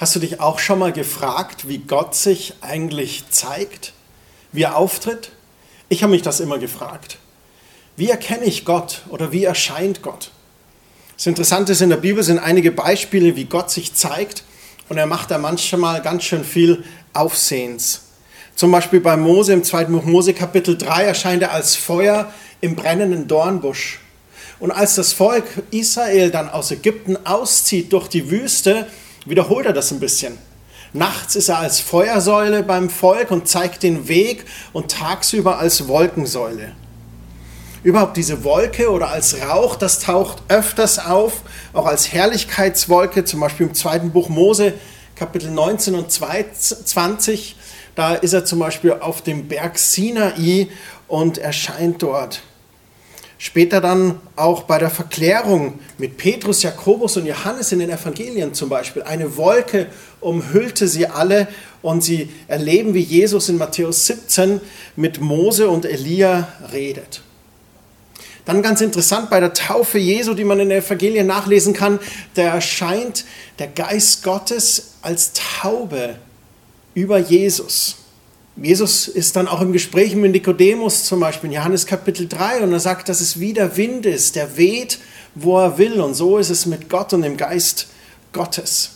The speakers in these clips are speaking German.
Hast du dich auch schon mal gefragt, wie Gott sich eigentlich zeigt, wie er auftritt? Ich habe mich das immer gefragt. Wie erkenne ich Gott oder wie erscheint Gott? Das Interessante ist, in der Bibel sind einige Beispiele, wie Gott sich zeigt und er macht da manchmal ganz schön viel Aufsehens. Zum Beispiel bei Mose im 2. Buch Mose Kapitel 3 erscheint er als Feuer im brennenden Dornbusch. Und als das Volk Israel dann aus Ägypten auszieht durch die Wüste, wiederholt er das ein bisschen. Nachts ist er als Feuersäule beim Volk und zeigt den Weg und tagsüber als Wolkensäule. Überhaupt diese Wolke oder als Rauch, das taucht öfters auf, auch als Herrlichkeitswolke, zum Beispiel im zweiten Buch Mose, Kapitel 19 und 20. Da ist er zum Beispiel auf dem Berg Sinai und erscheint dort. Später dann auch bei der Verklärung mit Petrus, Jakobus und Johannes in den Evangelien zum Beispiel. Eine Wolke umhüllte sie alle und sie erleben, wie Jesus in Matthäus 17 mit Mose und Elia redet. Dann ganz interessant bei der Taufe Jesu, die man in den Evangelien nachlesen kann, da erscheint der Geist Gottes als Taube über Jesus. Jesus ist dann auch im Gespräch mit Nikodemus zum Beispiel in Johannes Kapitel 3 und er sagt, dass es wie der Wind ist, der weht, wo er will. Und so ist es mit Gott und dem Geist Gottes.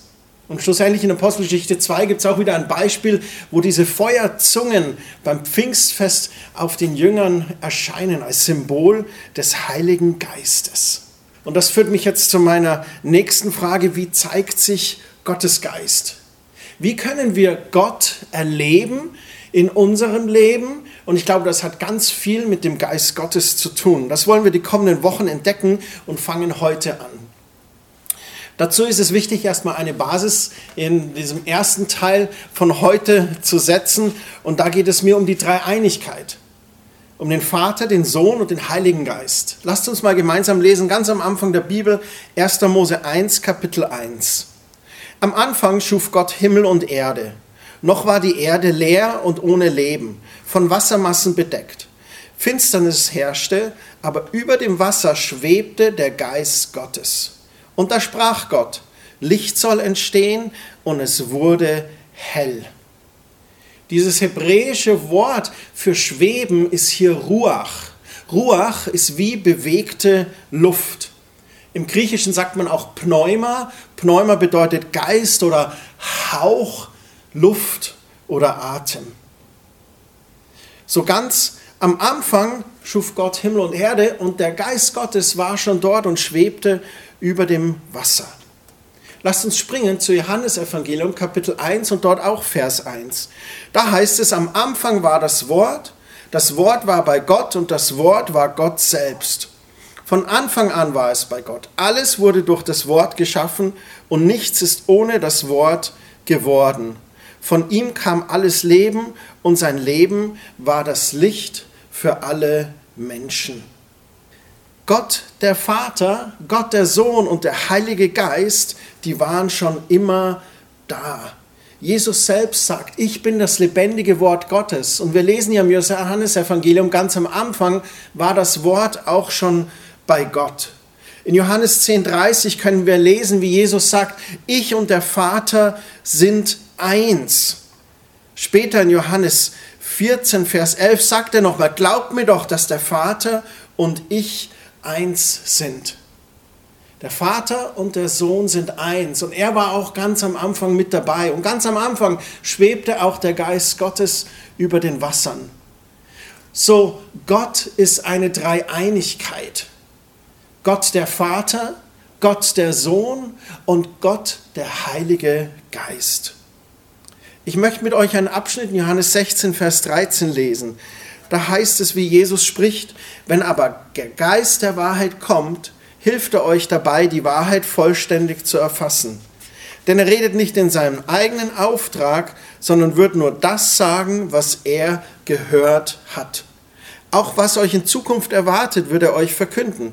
Und schlussendlich in Apostelgeschichte 2 gibt es auch wieder ein Beispiel, wo diese Feuerzungen beim Pfingstfest auf den Jüngern erscheinen als Symbol des Heiligen Geistes. Und das führt mich jetzt zu meiner nächsten Frage, wie zeigt sich Gottes Geist? Wie können wir Gott erleben in unserem Leben. Und ich glaube, das hat ganz viel mit dem Geist Gottes zu tun. Das wollen wir die kommenden Wochen entdecken und fangen heute an. Dazu ist es wichtig, erstmal eine Basis in diesem ersten Teil von heute zu setzen. Und da geht es mir um die Dreieinigkeit. Um den Vater, den Sohn und den Heiligen Geist. Lasst uns mal gemeinsam lesen, ganz am Anfang der Bibel, 1. Mose 1, Kapitel 1. Am Anfang schuf Gott Himmel und Erde noch war die Erde leer und ohne Leben, von Wassermassen bedeckt. Finsternis herrschte, aber über dem Wasser schwebte der Geist Gottes. Und da sprach Gott, Licht soll entstehen, und es wurde hell. Dieses hebräische Wort für schweben ist hier Ruach. Ruach ist wie bewegte Luft. Im Griechischen sagt man auch Pneuma. Pneuma bedeutet Geist oder Hauch Luft oder Atem. So ganz am Anfang schuf Gott Himmel und Erde und der Geist Gottes war schon dort und schwebte über dem Wasser. Lasst uns springen zu Johannes Evangelium Kapitel 1 und dort auch Vers 1. Da heißt es, am Anfang war das Wort, das Wort war bei Gott und das Wort war Gott selbst. Von Anfang an war es bei Gott. Alles wurde durch das Wort geschaffen und nichts ist ohne das Wort geworden. Von ihm kam alles Leben und sein Leben war das Licht für alle Menschen. Gott der Vater, Gott der Sohn und der Heilige Geist, die waren schon immer da. Jesus selbst sagt, ich bin das lebendige Wort Gottes. Und wir lesen ja im Johannesevangelium ganz am Anfang, war das Wort auch schon bei Gott. In Johannes 10.30 können wir lesen, wie Jesus sagt, ich und der Vater sind eins. Später in Johannes 14, Vers 11 sagt er nochmal, glaubt mir doch, dass der Vater und ich eins sind. Der Vater und der Sohn sind eins und er war auch ganz am Anfang mit dabei und ganz am Anfang schwebte auch der Geist Gottes über den Wassern. So, Gott ist eine Dreieinigkeit. Gott der Vater, Gott der Sohn und Gott der Heilige Geist. Ich möchte mit euch einen Abschnitt in Johannes 16, Vers 13 lesen. Da heißt es, wie Jesus spricht, wenn aber der Geist der Wahrheit kommt, hilft er euch dabei, die Wahrheit vollständig zu erfassen. Denn er redet nicht in seinem eigenen Auftrag, sondern wird nur das sagen, was er gehört hat. Auch was euch in Zukunft erwartet, wird er euch verkünden.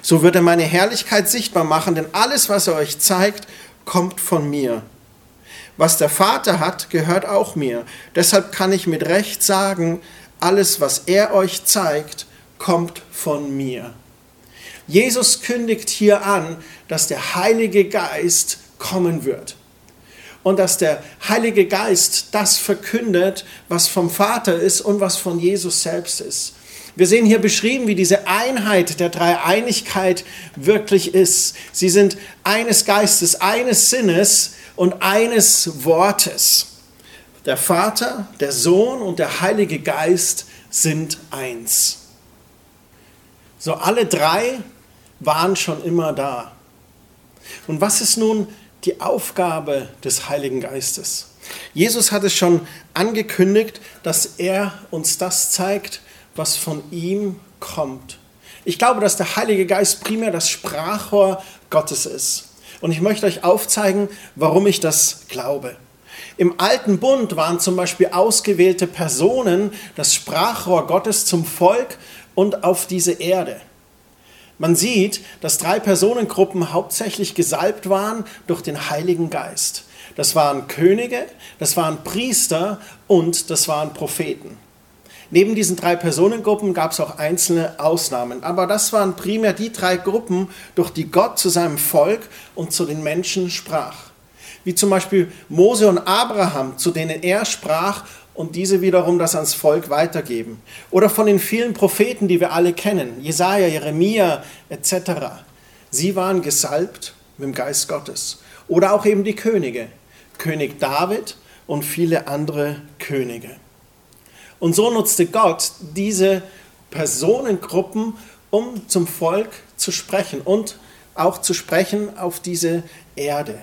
So wird er meine Herrlichkeit sichtbar machen, denn alles, was er euch zeigt, kommt von mir. Was der Vater hat, gehört auch mir. Deshalb kann ich mit Recht sagen, alles, was er euch zeigt, kommt von mir. Jesus kündigt hier an, dass der Heilige Geist kommen wird. und dass der Heilige Geist das verkündet, was vom Vater ist und was von Jesus selbst ist. Wir sehen hier beschrieben, wie diese Einheit der Dreieinigkeit wirklich ist. Sie sind eines Geistes, eines Sinnes und eines Wortes. Der Vater, der Sohn und der Heilige Geist sind eins. So alle drei waren schon immer da. Und was ist nun die Aufgabe des Heiligen Geistes? Jesus hat es schon angekündigt, dass er uns das zeigt, was von ihm kommt. Ich glaube, dass der Heilige Geist primär das Sprachrohr Gottes ist. Und ich möchte euch aufzeigen, warum ich das glaube. Im alten Bund waren zum Beispiel ausgewählte Personen das Sprachrohr Gottes zum Volk und auf diese Erde. Man sieht, dass drei Personengruppen hauptsächlich gesalbt waren durch den Heiligen Geist. Das waren Könige, das waren Priester und das waren Propheten. Neben diesen drei Personengruppen gab es auch einzelne Ausnahmen, aber das waren primär die drei Gruppen, durch die Gott zu seinem Volk und zu den Menschen sprach. Wie zum Beispiel Mose und Abraham, zu denen er sprach und diese wiederum das ans Volk weitergeben. Oder von den vielen Propheten, die wir alle kennen, Jesaja, Jeremia etc. Sie waren gesalbt mit dem Geist Gottes. Oder auch eben die Könige, König David und viele andere Könige. Und so nutzte Gott diese Personengruppen, um zum Volk zu sprechen und auch zu sprechen auf diese Erde.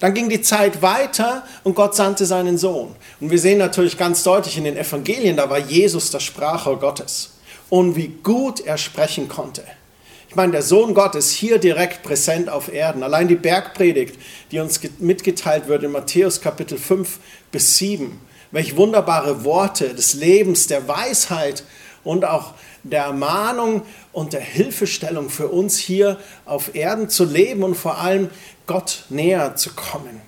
Dann ging die Zeit weiter und Gott sandte seinen Sohn. Und wir sehen natürlich ganz deutlich in den Evangelien, da war Jesus das Sprachrohr Gottes. Und wie gut er sprechen konnte. Ich meine, der Sohn Gottes hier direkt präsent auf Erden. Allein die Bergpredigt, die uns mitgeteilt wird in Matthäus Kapitel 5 bis 7 Welch wunderbare Worte des Lebens, der Weisheit und auch der Ermahnung und der Hilfestellung für uns hier auf Erden zu leben und vor allem Gott näher zu kommen.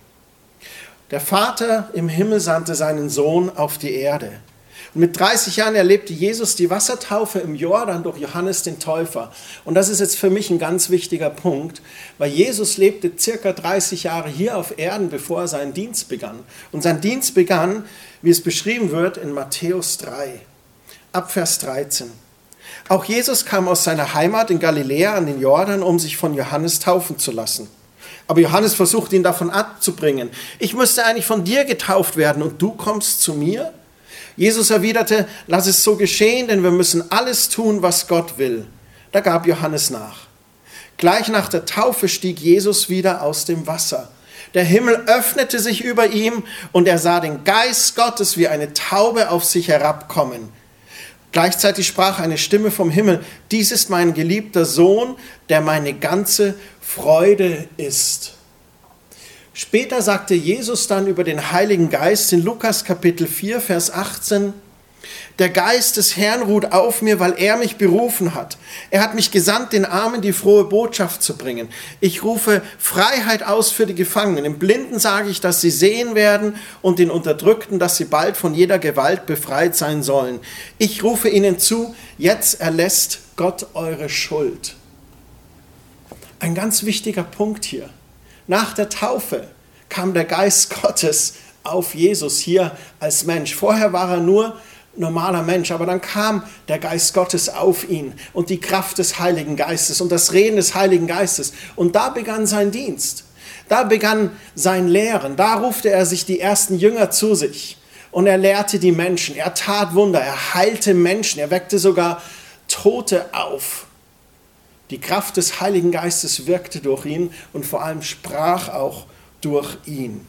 Der Vater im Himmel sandte seinen Sohn auf die Erde. Mit 30 Jahren erlebte Jesus die Wassertaufe im Jordan durch Johannes den Täufer. Und das ist jetzt für mich ein ganz wichtiger Punkt, weil Jesus lebte circa 30 Jahre hier auf Erden, bevor er seinen Dienst begann. Und sein Dienst begann, wie es beschrieben wird in Matthäus 3, ab Vers 13. Auch Jesus kam aus seiner Heimat in Galiläa an den Jordan, um sich von Johannes taufen zu lassen. Aber Johannes versucht ihn davon abzubringen. Ich müsste eigentlich von dir getauft werden und du kommst zu mir? Jesus erwiderte, lass es so geschehen, denn wir müssen alles tun, was Gott will. Da gab Johannes nach. Gleich nach der Taufe stieg Jesus wieder aus dem Wasser. Der Himmel öffnete sich über ihm und er sah den Geist Gottes wie eine Taube auf sich herabkommen. Gleichzeitig sprach eine Stimme vom Himmel, dies ist mein geliebter Sohn, der meine ganze Freude ist. Später sagte Jesus dann über den Heiligen Geist in Lukas Kapitel 4, Vers 18, der Geist des Herrn ruht auf mir, weil er mich berufen hat. Er hat mich gesandt, den Armen die frohe Botschaft zu bringen. Ich rufe Freiheit aus für die Gefangenen. Dem Blinden sage ich, dass sie sehen werden und den Unterdrückten, dass sie bald von jeder Gewalt befreit sein sollen. Ich rufe ihnen zu, jetzt erlässt Gott eure Schuld. Ein ganz wichtiger Punkt hier. Nach der Taufe kam der Geist Gottes auf Jesus hier als Mensch. Vorher war er nur normaler Mensch, aber dann kam der Geist Gottes auf ihn und die Kraft des Heiligen Geistes und das Reden des Heiligen Geistes. Und da begann sein Dienst. Da begann sein Lehren. Da rufte er sich die ersten Jünger zu sich und er lehrte die Menschen. Er tat Wunder. Er heilte Menschen. Er weckte sogar Tote auf. Die Kraft des Heiligen Geistes wirkte durch ihn und vor allem sprach auch durch ihn.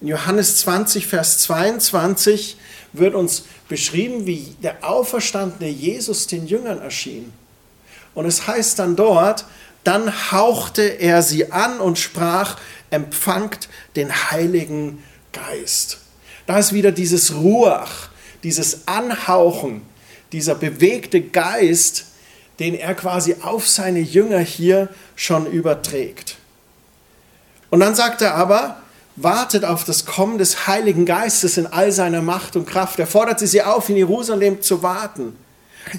In Johannes 20, Vers 22 wird uns beschrieben, wie der auferstandene Jesus den Jüngern erschien. Und es heißt dann dort, dann hauchte er sie an und sprach, empfangt den Heiligen Geist. Da ist wieder dieses Ruach, dieses Anhauchen, dieser bewegte Geist, den er quasi auf seine Jünger hier schon überträgt. Und dann sagt er aber, wartet auf das Kommen des Heiligen Geistes in all seiner Macht und Kraft. Er forderte sie auf, in Jerusalem zu warten.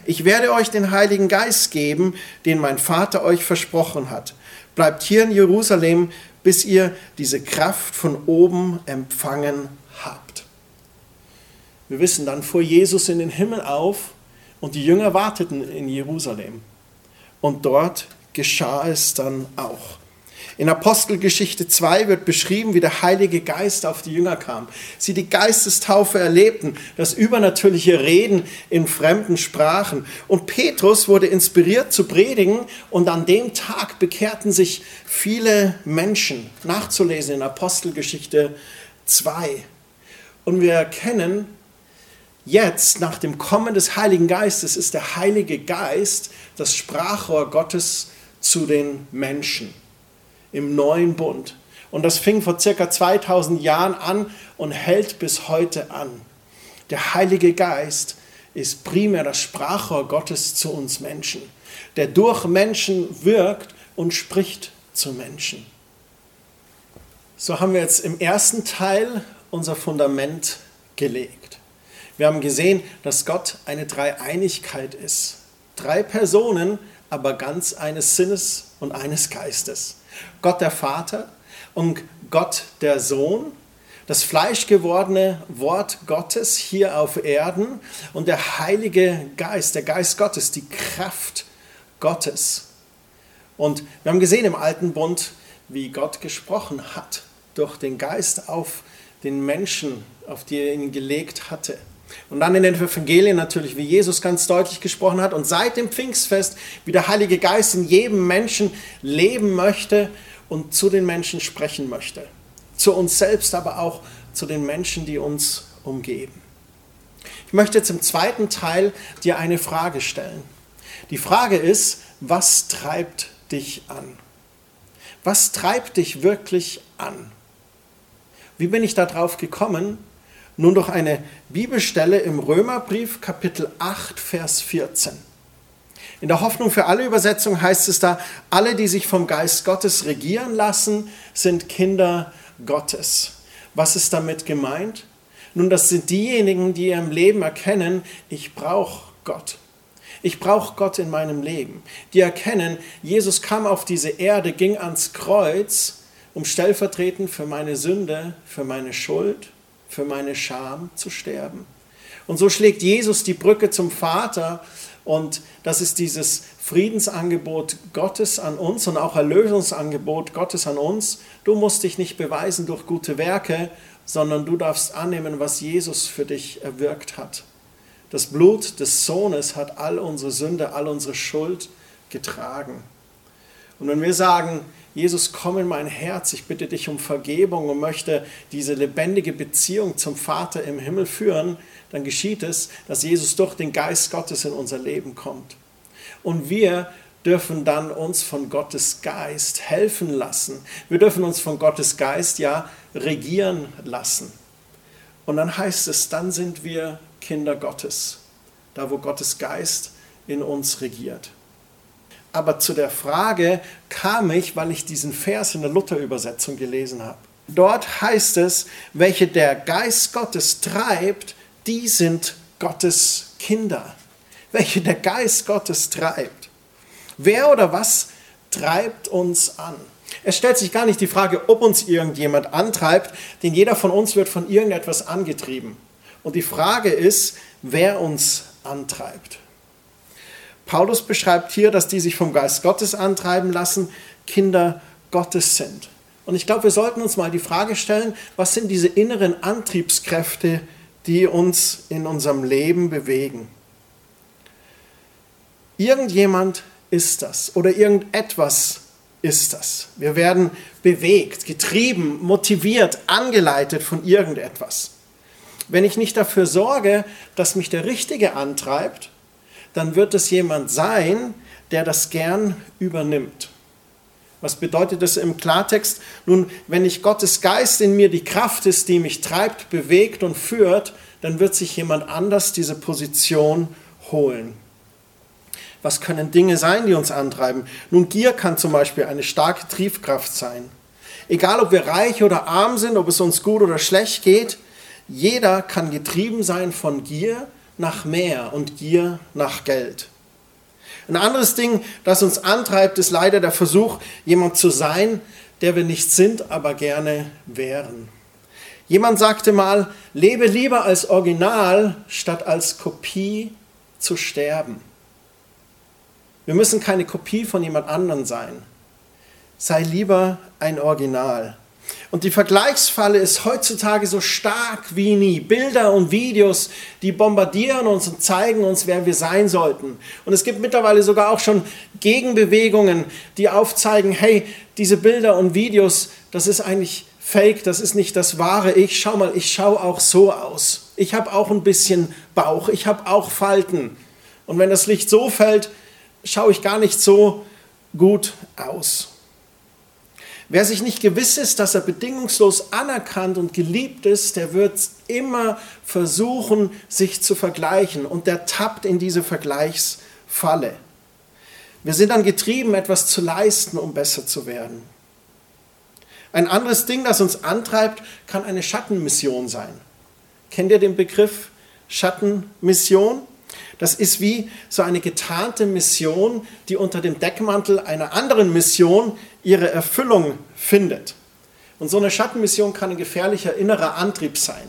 Ich werde euch den Heiligen Geist geben, den mein Vater euch versprochen hat. Bleibt hier in Jerusalem, bis ihr diese Kraft von oben empfangen habt. Wir wissen, dann fuhr Jesus in den Himmel auf und die Jünger warteten in Jerusalem. Und dort geschah es dann auch. In Apostelgeschichte 2 wird beschrieben, wie der Heilige Geist auf die Jünger kam. Sie die Geistestaufe erlebten, das übernatürliche Reden in fremden Sprachen. Und Petrus wurde inspiriert zu predigen und an dem Tag bekehrten sich viele Menschen. Nachzulesen in Apostelgeschichte 2. Und wir erkennen, jetzt nach dem Kommen des Heiligen Geistes ist der Heilige Geist das Sprachrohr Gottes zu den Menschen im neuen Bund. Und das fing vor circa 2000 Jahren an und hält bis heute an. Der Heilige Geist ist primär das Sprachrohr Gottes zu uns Menschen, der durch Menschen wirkt und spricht zu Menschen. So haben wir jetzt im ersten Teil unser Fundament gelegt. Wir haben gesehen, dass Gott eine Dreieinigkeit ist. Drei Personen, aber ganz eines Sinnes und eines Geistes. Gott der Vater und Gott der Sohn, das fleischgewordene Wort Gottes hier auf Erden und der Heilige Geist, der Geist Gottes, die Kraft Gottes. Und wir haben gesehen im alten Bund, wie Gott gesprochen hat durch den Geist auf den Menschen, auf die er ihn gelegt hatte. Und dann in den Evangelien natürlich, wie Jesus ganz deutlich gesprochen hat. Und seit dem Pfingstfest, wie der Heilige Geist in jedem Menschen leben möchte und zu den Menschen sprechen möchte. Zu uns selbst, aber auch zu den Menschen, die uns umgeben. Ich möchte jetzt im zweiten Teil dir eine Frage stellen. Die Frage ist, was treibt dich an? Was treibt dich wirklich an? Wie bin ich darauf gekommen? Nun durch eine Bibelstelle im Römerbrief Kapitel 8, Vers 14. In der Hoffnung für alle Übersetzung heißt es da, alle, die sich vom Geist Gottes regieren lassen, sind Kinder Gottes. Was ist damit gemeint? Nun, das sind diejenigen, die im Leben erkennen, ich brauche Gott. Ich brauche Gott in meinem Leben. Die erkennen, Jesus kam auf diese Erde, ging ans Kreuz, um stellvertretend für meine Sünde, für meine Schuld, für meine Scham zu sterben. Und so schlägt Jesus die Brücke zum Vater und das ist dieses Friedensangebot Gottes an uns und auch Erlösungsangebot Gottes an uns. Du musst dich nicht beweisen durch gute Werke, sondern du darfst annehmen, was Jesus für dich erwirkt hat. Das Blut des Sohnes hat all unsere Sünde, all unsere Schuld getragen. Und wenn wir sagen, Jesus, komm in mein Herz, ich bitte dich um Vergebung und möchte diese lebendige Beziehung zum Vater im Himmel führen, dann geschieht es, dass Jesus durch den Geist Gottes in unser Leben kommt. Und wir dürfen dann uns von Gottes Geist helfen lassen. Wir dürfen uns von Gottes Geist ja regieren lassen. Und dann heißt es, dann sind wir Kinder Gottes, da wo Gottes Geist in uns regiert aber zu der Frage kam ich, weil ich diesen Vers in der Luther-Übersetzung gelesen habe. Dort heißt es, welche der Geist Gottes treibt, die sind Gottes Kinder. Welche der Geist Gottes treibt. Wer oder was treibt uns an? Es stellt sich gar nicht die Frage, ob uns irgendjemand antreibt, denn jeder von uns wird von irgendetwas angetrieben. Und die Frage ist, wer uns antreibt. Paulus beschreibt hier, dass die sich vom Geist Gottes antreiben lassen, Kinder Gottes sind. Und ich glaube, wir sollten uns mal die Frage stellen, was sind diese inneren Antriebskräfte, die uns in unserem Leben bewegen? Irgendjemand ist das oder irgendetwas ist das. Wir werden bewegt, getrieben, motiviert, angeleitet von irgendetwas. Wenn ich nicht dafür sorge, dass mich der Richtige antreibt, dann wird es jemand sein, der das gern übernimmt. Was bedeutet das im Klartext? Nun, wenn nicht Gottes Geist in mir die Kraft ist, die mich treibt, bewegt und führt, dann wird sich jemand anders diese Position holen. Was können Dinge sein, die uns antreiben? Nun, Gier kann zum Beispiel eine starke Triebkraft sein. Egal, ob wir reich oder arm sind, ob es uns gut oder schlecht geht, jeder kann getrieben sein von Gier nach mehr und Gier nach Geld. Ein anderes Ding, das uns antreibt, ist leider der Versuch, jemand zu sein, der wir nicht sind, aber gerne wären. Jemand sagte mal, lebe lieber als Original, statt als Kopie zu sterben. Wir müssen keine Kopie von jemand anderem sein. Sei lieber ein Original. Und die Vergleichsfalle ist heutzutage so stark wie nie. Bilder und Videos, die bombardieren uns und zeigen uns, wer wir sein sollten. Und es gibt mittlerweile sogar auch schon Gegenbewegungen, die aufzeigen, hey, diese Bilder und Videos, das ist eigentlich fake, das ist nicht das wahre Ich. Schau mal, ich schaue auch so aus. Ich habe auch ein bisschen Bauch, ich habe auch Falten. Und wenn das Licht so fällt, schaue ich gar nicht so gut aus. Wer sich nicht gewiss ist, dass er bedingungslos anerkannt und geliebt ist, der wird immer versuchen, sich zu vergleichen und der tappt in diese Vergleichsfalle. Wir sind dann getrieben, etwas zu leisten, um besser zu werden. Ein anderes Ding, das uns antreibt, kann eine Schattenmission sein. Kennt ihr den Begriff Schattenmission? Das ist wie so eine getarnte Mission, die unter dem Deckmantel einer anderen Mission ihre Erfüllung findet. Und so eine Schattenmission kann ein gefährlicher innerer Antrieb sein.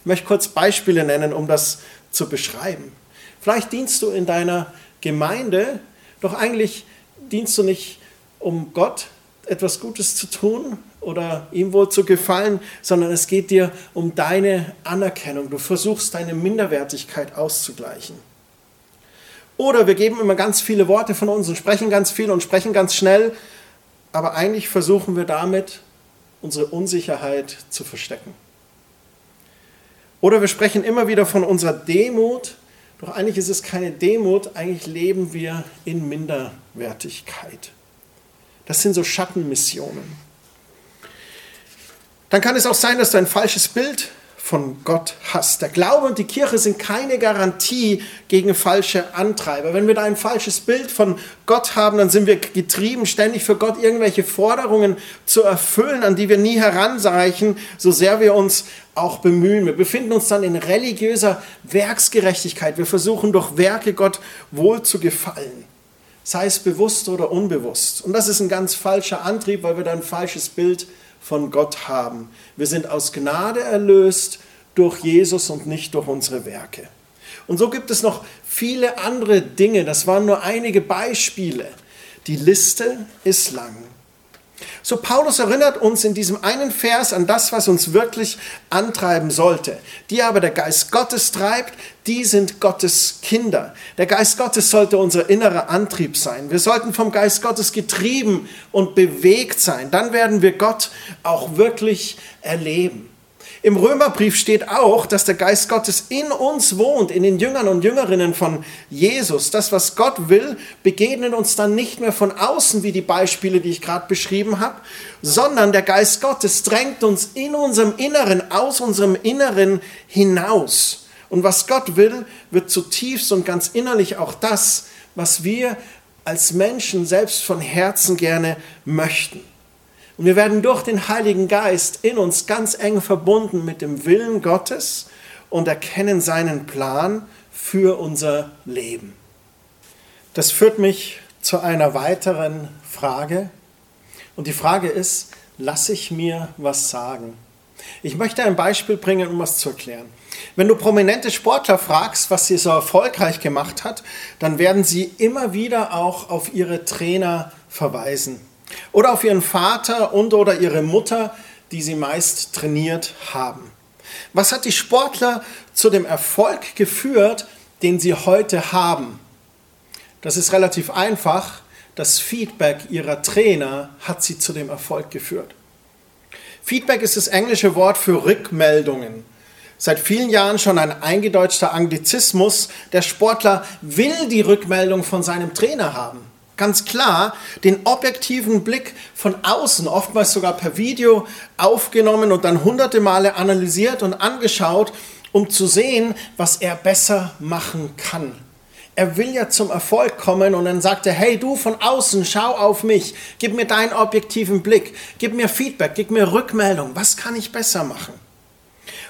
Ich möchte kurz Beispiele nennen, um das zu beschreiben. Vielleicht dienst du in deiner Gemeinde, doch eigentlich dienst du nicht, um Gott etwas Gutes zu tun oder ihm wohl zu gefallen, sondern es geht dir um deine Anerkennung. Du versuchst deine Minderwertigkeit auszugleichen. Oder wir geben immer ganz viele Worte von uns und sprechen ganz viel und sprechen ganz schnell, aber eigentlich versuchen wir damit unsere Unsicherheit zu verstecken. Oder wir sprechen immer wieder von unserer Demut, doch eigentlich ist es keine Demut, eigentlich leben wir in Minderwertigkeit. Das sind so Schattenmissionen. Dann kann es auch sein, dass du ein falsches Bild von Gott hast. Der Glaube und die Kirche sind keine Garantie gegen falsche Antreiber. Wenn wir da ein falsches Bild von Gott haben, dann sind wir getrieben, ständig für Gott irgendwelche Forderungen zu erfüllen, an die wir nie heranreichen, so sehr wir uns auch bemühen. Wir befinden uns dann in religiöser Werksgerechtigkeit. Wir versuchen durch Werke Gott wohl zu gefallen. Sei es bewusst oder unbewusst. Und das ist ein ganz falscher Antrieb, weil wir da ein falsches Bild haben von Gott haben. Wir sind aus Gnade erlöst durch Jesus und nicht durch unsere Werke. Und so gibt es noch viele andere Dinge. Das waren nur einige Beispiele. Die Liste ist lang. So Paulus erinnert uns in diesem einen Vers an das, was uns wirklich antreiben sollte. Die aber der Geist Gottes treibt, die sind Gottes Kinder. Der Geist Gottes sollte unser innerer Antrieb sein. Wir sollten vom Geist Gottes getrieben und bewegt sein. Dann werden wir Gott auch wirklich erleben. Im Römerbrief steht auch, dass der Geist Gottes in uns wohnt, in den Jüngern und Jüngerinnen von Jesus. Das, was Gott will, begegnet uns dann nicht mehr von außen, wie die Beispiele, die ich gerade beschrieben habe, sondern der Geist Gottes drängt uns in unserem Inneren, aus unserem Inneren hinaus. Und was Gott will, wird zutiefst und ganz innerlich auch das, was wir als Menschen selbst von Herzen gerne möchten. Und wir werden durch den Heiligen Geist in uns ganz eng verbunden mit dem Willen Gottes und erkennen seinen Plan für unser Leben. Das führt mich zu einer weiteren Frage. Und die Frage ist, lasse ich mir was sagen? Ich möchte ein Beispiel bringen, um was zu erklären. Wenn du prominente Sportler fragst, was sie so erfolgreich gemacht hat, dann werden sie immer wieder auch auf ihre Trainer verweisen. Oder auf ihren Vater und oder ihre Mutter, die sie meist trainiert haben. Was hat die Sportler zu dem Erfolg geführt, den sie heute haben? Das ist relativ einfach. Das Feedback ihrer Trainer hat sie zu dem Erfolg geführt. Feedback ist das englische Wort für Rückmeldungen. Seit vielen Jahren schon ein eingedeutschter Anglizismus. Der Sportler will die Rückmeldung von seinem Trainer haben ganz klar den objektiven Blick von außen, oftmals sogar per Video aufgenommen und dann hunderte Male analysiert und angeschaut, um zu sehen, was er besser machen kann. Er will ja zum Erfolg kommen und dann sagt er, hey du von außen, schau auf mich, gib mir deinen objektiven Blick, gib mir Feedback, gib mir Rückmeldung, was kann ich besser machen?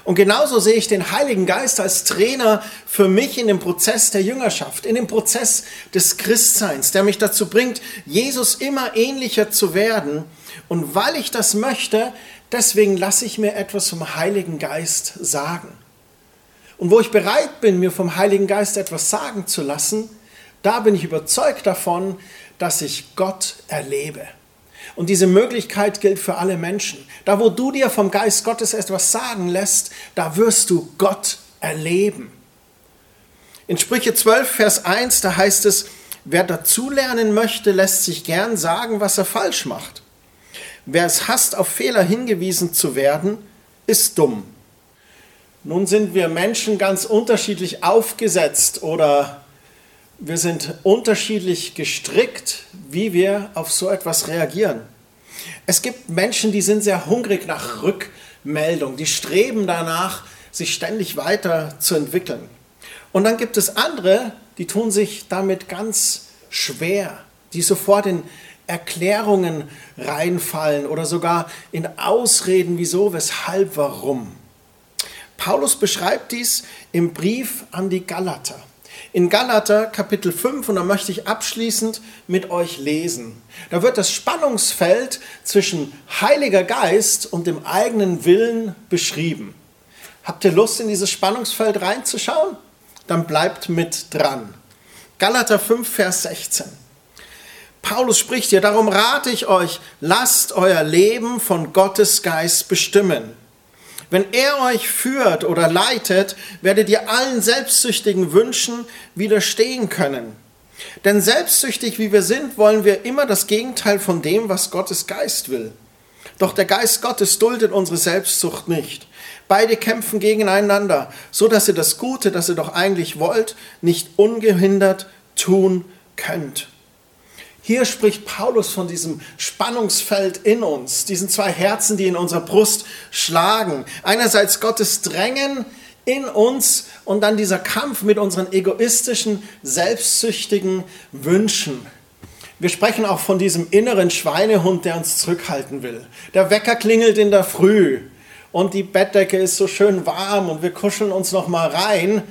Und genauso sehe ich den Heiligen Geist als Trainer für mich in dem Prozess der Jüngerschaft, in dem Prozess des Christseins, der mich dazu bringt, Jesus immer ähnlicher zu werden Und weil ich das möchte, deswegen lasse ich mir etwas vom Heiligen Geist sagen. Und wo ich bereit bin, mir vom Heiligen Geist etwas sagen zu lassen, da bin ich überzeugt davon, dass ich Gott erlebe. Und diese Möglichkeit gilt für alle Menschen. Da, wo du dir vom Geist Gottes etwas sagen lässt, da wirst du Gott erleben. In Sprüche 12, Vers 1, da heißt es, wer dazulernen möchte, lässt sich gern sagen, was er falsch macht. Wer es hasst, auf Fehler hingewiesen zu werden, ist dumm. Nun sind wir Menschen ganz unterschiedlich aufgesetzt oder wir sind unterschiedlich gestrickt, wie wir auf so etwas reagieren. Es gibt Menschen, die sind sehr hungrig nach Rückmeldung, die streben danach, sich ständig weiterzuentwickeln. Und dann gibt es andere, die tun sich damit ganz schwer, die sofort in Erklärungen reinfallen oder sogar in Ausreden, wieso, weshalb, warum. Paulus beschreibt dies im Brief an die Galater. In Galater Kapitel 5, und da möchte ich abschließend mit euch lesen. Da wird das Spannungsfeld zwischen Heiliger Geist und dem eigenen Willen beschrieben. Habt ihr Lust, in dieses Spannungsfeld reinzuschauen? Dann bleibt mit dran. Galater 5, Vers 16. Paulus spricht hier, darum rate ich euch, lasst euer Leben von Gottes Geist bestimmen. Wenn er euch führt oder leitet, werdet ihr allen selbstsüchtigen Wünschen widerstehen können. Denn selbstsüchtig wie wir sind, wollen wir immer das Gegenteil von dem, was Gottes Geist will. Doch der Geist Gottes duldet unsere Selbstsucht nicht. Beide kämpfen gegeneinander, so dass ihr das Gute, das ihr doch eigentlich wollt, nicht ungehindert tun könnt. Hier spricht Paulus von diesem Spannungsfeld in uns, diesen zwei Herzen, die in unserer Brust schlagen. Einerseits Gottes Drängen in uns und dann dieser Kampf mit unseren egoistischen, selbstsüchtigen Wünschen. Wir sprechen auch von diesem inneren Schweinehund, der uns zurückhalten will. Der Wecker klingelt in der Früh und die Bettdecke ist so schön warm und wir kuscheln uns noch mal rein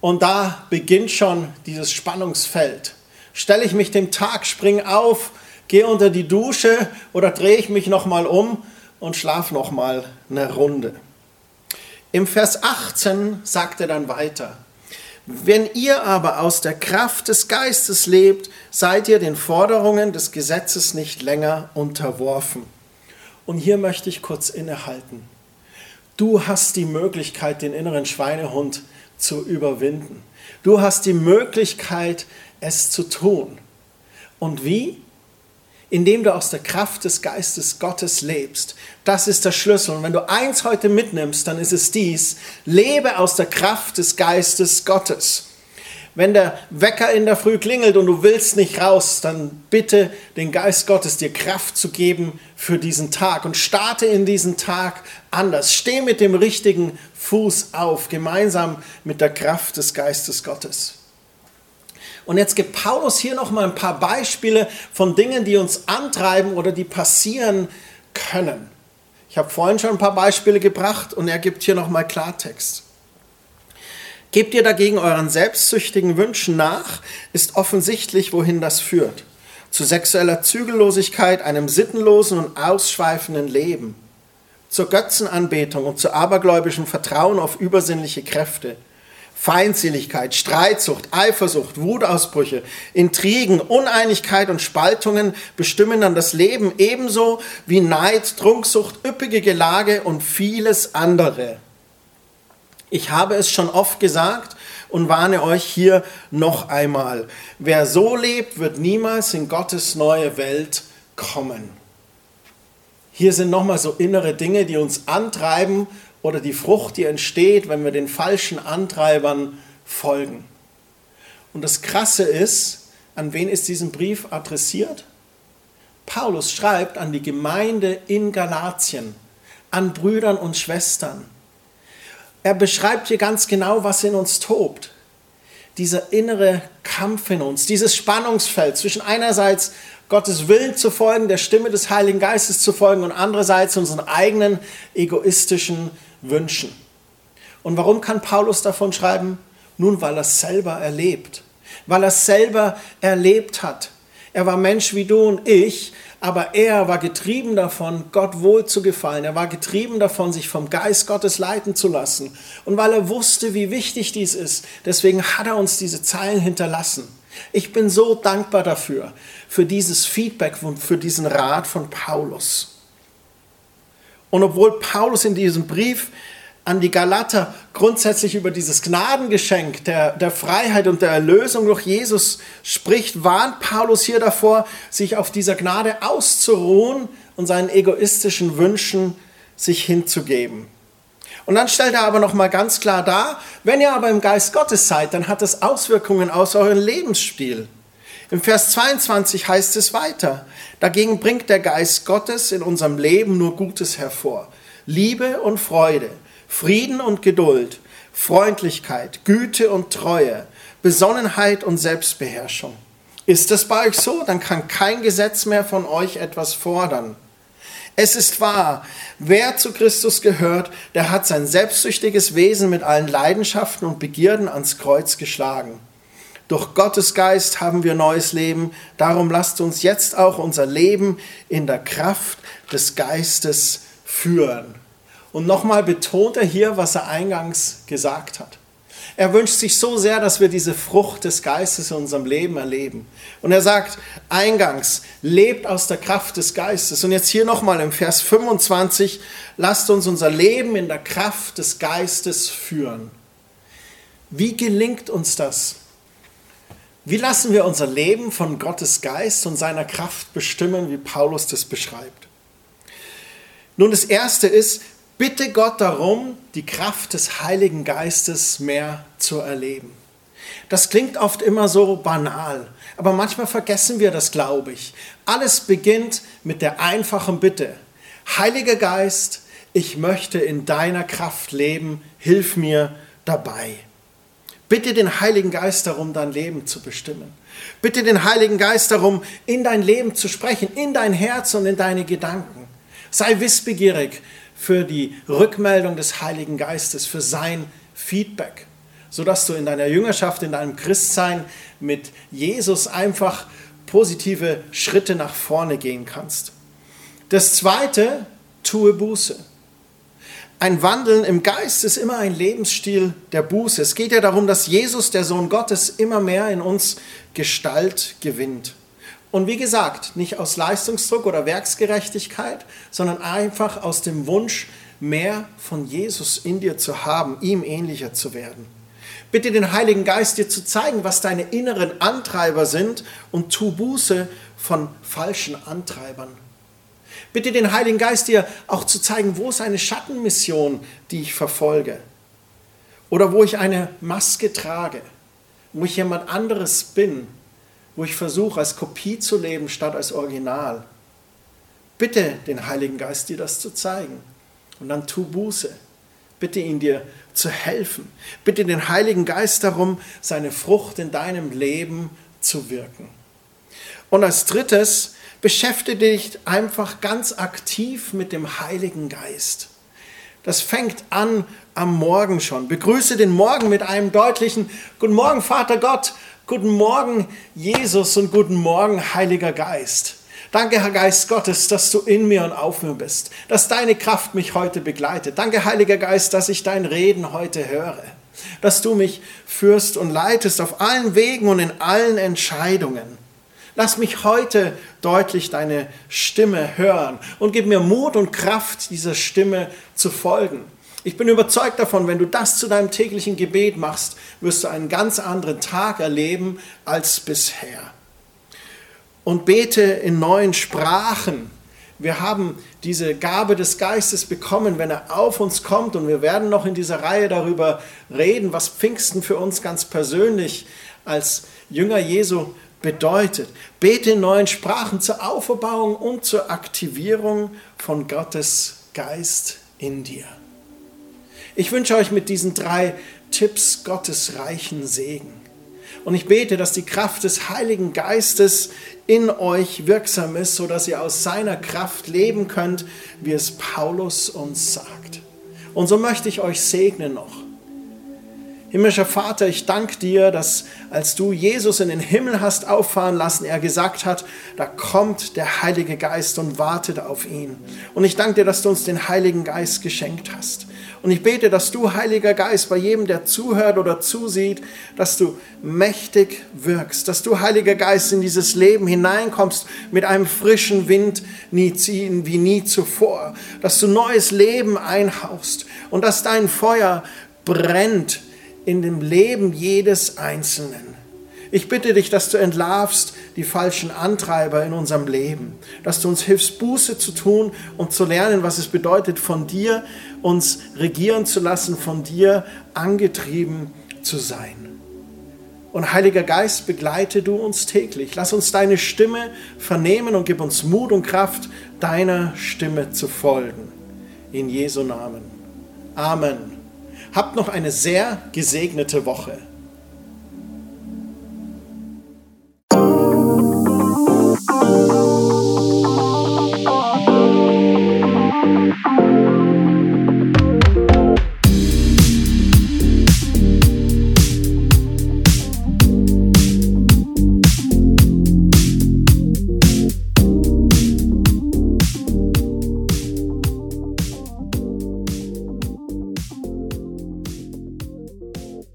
und da beginnt schon dieses Spannungsfeld stelle ich mich dem Tag, spring auf, gehe unter die Dusche oder drehe ich mich nochmal um und schlafe nochmal eine Runde. Im Vers 18 sagt er dann weiter, wenn ihr aber aus der Kraft des Geistes lebt, seid ihr den Forderungen des Gesetzes nicht länger unterworfen. Und hier möchte ich kurz innehalten. Du hast die Möglichkeit, den inneren Schweinehund zu überwinden. Du hast die Möglichkeit, es zu tun. Und wie? Indem du aus der Kraft des Geistes Gottes lebst. Das ist der Schlüssel. Und wenn du eins heute mitnimmst, dann ist es dies. Lebe aus der Kraft des Geistes Gottes. Wenn der Wecker in der Früh klingelt und du willst nicht raus, dann bitte den Geist Gottes dir Kraft zu geben für diesen Tag und starte in diesen Tag anders. Steh mit dem richtigen Fuß auf, gemeinsam mit der Kraft des Geistes Gottes. Und jetzt gibt Paulus hier noch mal ein paar Beispiele von Dingen, die uns antreiben oder die passieren können. Ich habe vorhin schon ein paar Beispiele gebracht und er gibt hier noch mal Klartext. Gebt ihr dagegen euren selbstsüchtigen Wünschen nach, ist offensichtlich, wohin das führt. Zu sexueller Zügellosigkeit, einem sittenlosen und ausschweifenden Leben. Zur Götzenanbetung und zu abergläubischem Vertrauen auf übersinnliche Kräfte Feindseligkeit, Streitsucht, Eifersucht, Wutausbrüche, Intrigen, Uneinigkeit und Spaltungen bestimmen dann das Leben ebenso wie Neid, Trunksucht, üppige Gelage und vieles andere. Ich habe es schon oft gesagt und warne euch hier noch einmal. Wer so lebt, wird niemals in Gottes neue Welt kommen. Hier sind nochmal so innere Dinge, die uns antreiben oder die Frucht, die entsteht, wenn wir den falschen Antreibern folgen. Und das Krasse ist, an wen ist diesen Brief adressiert? Paulus schreibt an die Gemeinde in Galatien, an Brüdern und Schwestern. Er beschreibt hier ganz genau, was in uns tobt. Dieser innere Kampf in uns, dieses Spannungsfeld zwischen einerseits Gottes Willen zu folgen, der Stimme des Heiligen Geistes zu folgen und andererseits unseren eigenen egoistischen wünschen. Und warum kann Paulus davon schreiben? Nun, weil er es selber erlebt. Weil er es selber erlebt hat. Er war Mensch wie du und ich, Aber er war getrieben davon, Gott wohl zu gefallen. Er war getrieben davon, sich vom Geist Gottes leiten zu lassen. Und weil er wusste, wie wichtig dies ist, deswegen hat er uns diese Zeilen hinterlassen. Ich bin so dankbar dafür, für dieses Feedback und für diesen Rat von Paulus. Und obwohl Paulus in diesem Brief an die Galater grundsätzlich über dieses Gnadengeschenk der, der Freiheit und der Erlösung durch Jesus spricht, warnt Paulus hier davor, sich auf dieser Gnade auszuruhen und seinen egoistischen Wünschen sich hinzugeben. Und dann stellt er aber noch mal ganz klar dar, wenn ihr aber im Geist Gottes seid, dann hat das Auswirkungen auf euren Lebensstil. Im Vers 22 heißt es weiter, dagegen bringt der Geist Gottes in unserem Leben nur Gutes hervor. Liebe und Freude, Frieden und Geduld, Freundlichkeit, Güte und Treue, Besonnenheit und Selbstbeherrschung. Ist das bei euch so, dann kann kein Gesetz mehr von euch etwas fordern. Es ist wahr, wer zu Christus gehört, der hat sein selbstsüchtiges Wesen mit allen Leidenschaften und Begierden ans Kreuz geschlagen. Durch Gottes Geist haben wir neues Leben, darum lasst uns jetzt auch unser Leben in der Kraft des Geistes führen. Und nochmal betont er hier, was er eingangs gesagt hat. Er wünscht sich so sehr, dass wir diese Frucht des Geistes in unserem Leben erleben. Und er sagt eingangs, lebt aus der Kraft des Geistes. Und jetzt hier nochmal im Vers 25, lasst uns unser Leben in der Kraft des Geistes führen. Wie gelingt uns das? Wie lassen wir unser Leben von Gottes Geist und seiner Kraft bestimmen, wie Paulus das beschreibt? Nun, das Erste ist, Bitte Gott darum, die Kraft des Heiligen Geistes mehr zu erleben. Das klingt oft immer so banal, aber manchmal vergessen wir das, glaube ich. Alles beginnt mit der einfachen Bitte. Heiliger Geist, ich möchte in deiner Kraft leben, hilf mir dabei. Bitte den Heiligen Geist darum, dein Leben zu bestimmen. Bitte den Heiligen Geist darum, in dein Leben zu sprechen, in dein Herz und in deine Gedanken. Sei wissbegierig für die Rückmeldung des Heiligen Geistes, für sein Feedback, sodass du in deiner Jüngerschaft, in deinem Christsein mit Jesus einfach positive Schritte nach vorne gehen kannst. Das Zweite, tue Buße. Ein Wandeln im Geist ist immer ein Lebensstil der Buße. Es geht ja darum, dass Jesus, der Sohn Gottes, immer mehr in uns Gestalt gewinnt. Und wie gesagt, nicht aus Leistungsdruck oder Werksgerechtigkeit, sondern einfach aus dem Wunsch, mehr von Jesus in dir zu haben, ihm ähnlicher zu werden. Bitte den Heiligen Geist dir zu zeigen, was deine inneren Antreiber sind und tu Buße von falschen Antreibern. Bitte den Heiligen Geist dir auch zu zeigen, wo ist eine Schattenmission, die ich verfolge. Oder wo ich eine Maske trage, wo ich jemand anderes bin wo ich versuche, als Kopie zu leben statt als Original. Bitte den Heiligen Geist, dir das zu zeigen. Und dann tu Buße. Bitte ihn dir zu helfen. Bitte den Heiligen Geist darum, seine Frucht in deinem Leben zu wirken. Und als drittes, beschäftige dich einfach ganz aktiv mit dem Heiligen Geist. Das fängt an am Morgen schon. Begrüße den Morgen mit einem deutlichen Guten Morgen, Vater Gott. Guten Morgen, Jesus, und guten Morgen, Heiliger Geist. Danke, Herr Geist Gottes, dass du in mir und auf mir bist, dass deine Kraft mich heute begleitet. Danke, Heiliger Geist, dass ich dein Reden heute höre, dass du mich führst und leitest auf allen Wegen und in allen Entscheidungen. Lass mich heute deutlich deine Stimme hören und gib mir Mut und Kraft, dieser Stimme zu folgen. Ich bin überzeugt davon, wenn du das zu deinem täglichen Gebet machst, wirst du einen ganz anderen Tag erleben als bisher. Und bete in neuen Sprachen. Wir haben diese Gabe des Geistes bekommen, wenn er auf uns kommt. Und wir werden noch in dieser Reihe darüber reden, was Pfingsten für uns ganz persönlich als Jünger Jesu bedeutet. Bete in neuen Sprachen zur Auferbauung und zur Aktivierung von Gottes Geist in dir. Ich wünsche euch mit diesen drei Tipps Gottes reichen Segen. Und ich bete, dass die Kraft des Heiligen Geistes in euch wirksam ist, sodass ihr aus seiner Kraft leben könnt, wie es Paulus uns sagt. Und so möchte ich euch segnen noch. Himmlischer Vater, ich danke dir, dass als du Jesus in den Himmel hast auffahren lassen, er gesagt hat, da kommt der Heilige Geist und wartet auf ihn. Und ich danke dir, dass du uns den Heiligen Geist geschenkt hast. Und ich bete, dass du, Heiliger Geist, bei jedem, der zuhört oder zusieht, dass du mächtig wirkst, dass du, Heiliger Geist, in dieses Leben hineinkommst mit einem frischen Wind wie nie zuvor, dass du neues Leben einhaust und dass dein Feuer brennt in dem Leben jedes Einzelnen. Ich bitte dich, dass du entlarvst die falschen Antreiber in unserem Leben, dass du uns hilfst, Buße zu tun und zu lernen, was es bedeutet, von dir uns regieren zu lassen, von dir angetrieben zu sein. Und Heiliger Geist, begleite du uns täglich. Lass uns deine Stimme vernehmen und gib uns Mut und Kraft, deiner Stimme zu folgen. In Jesu Namen. Amen. Habt noch eine sehr gesegnete Woche.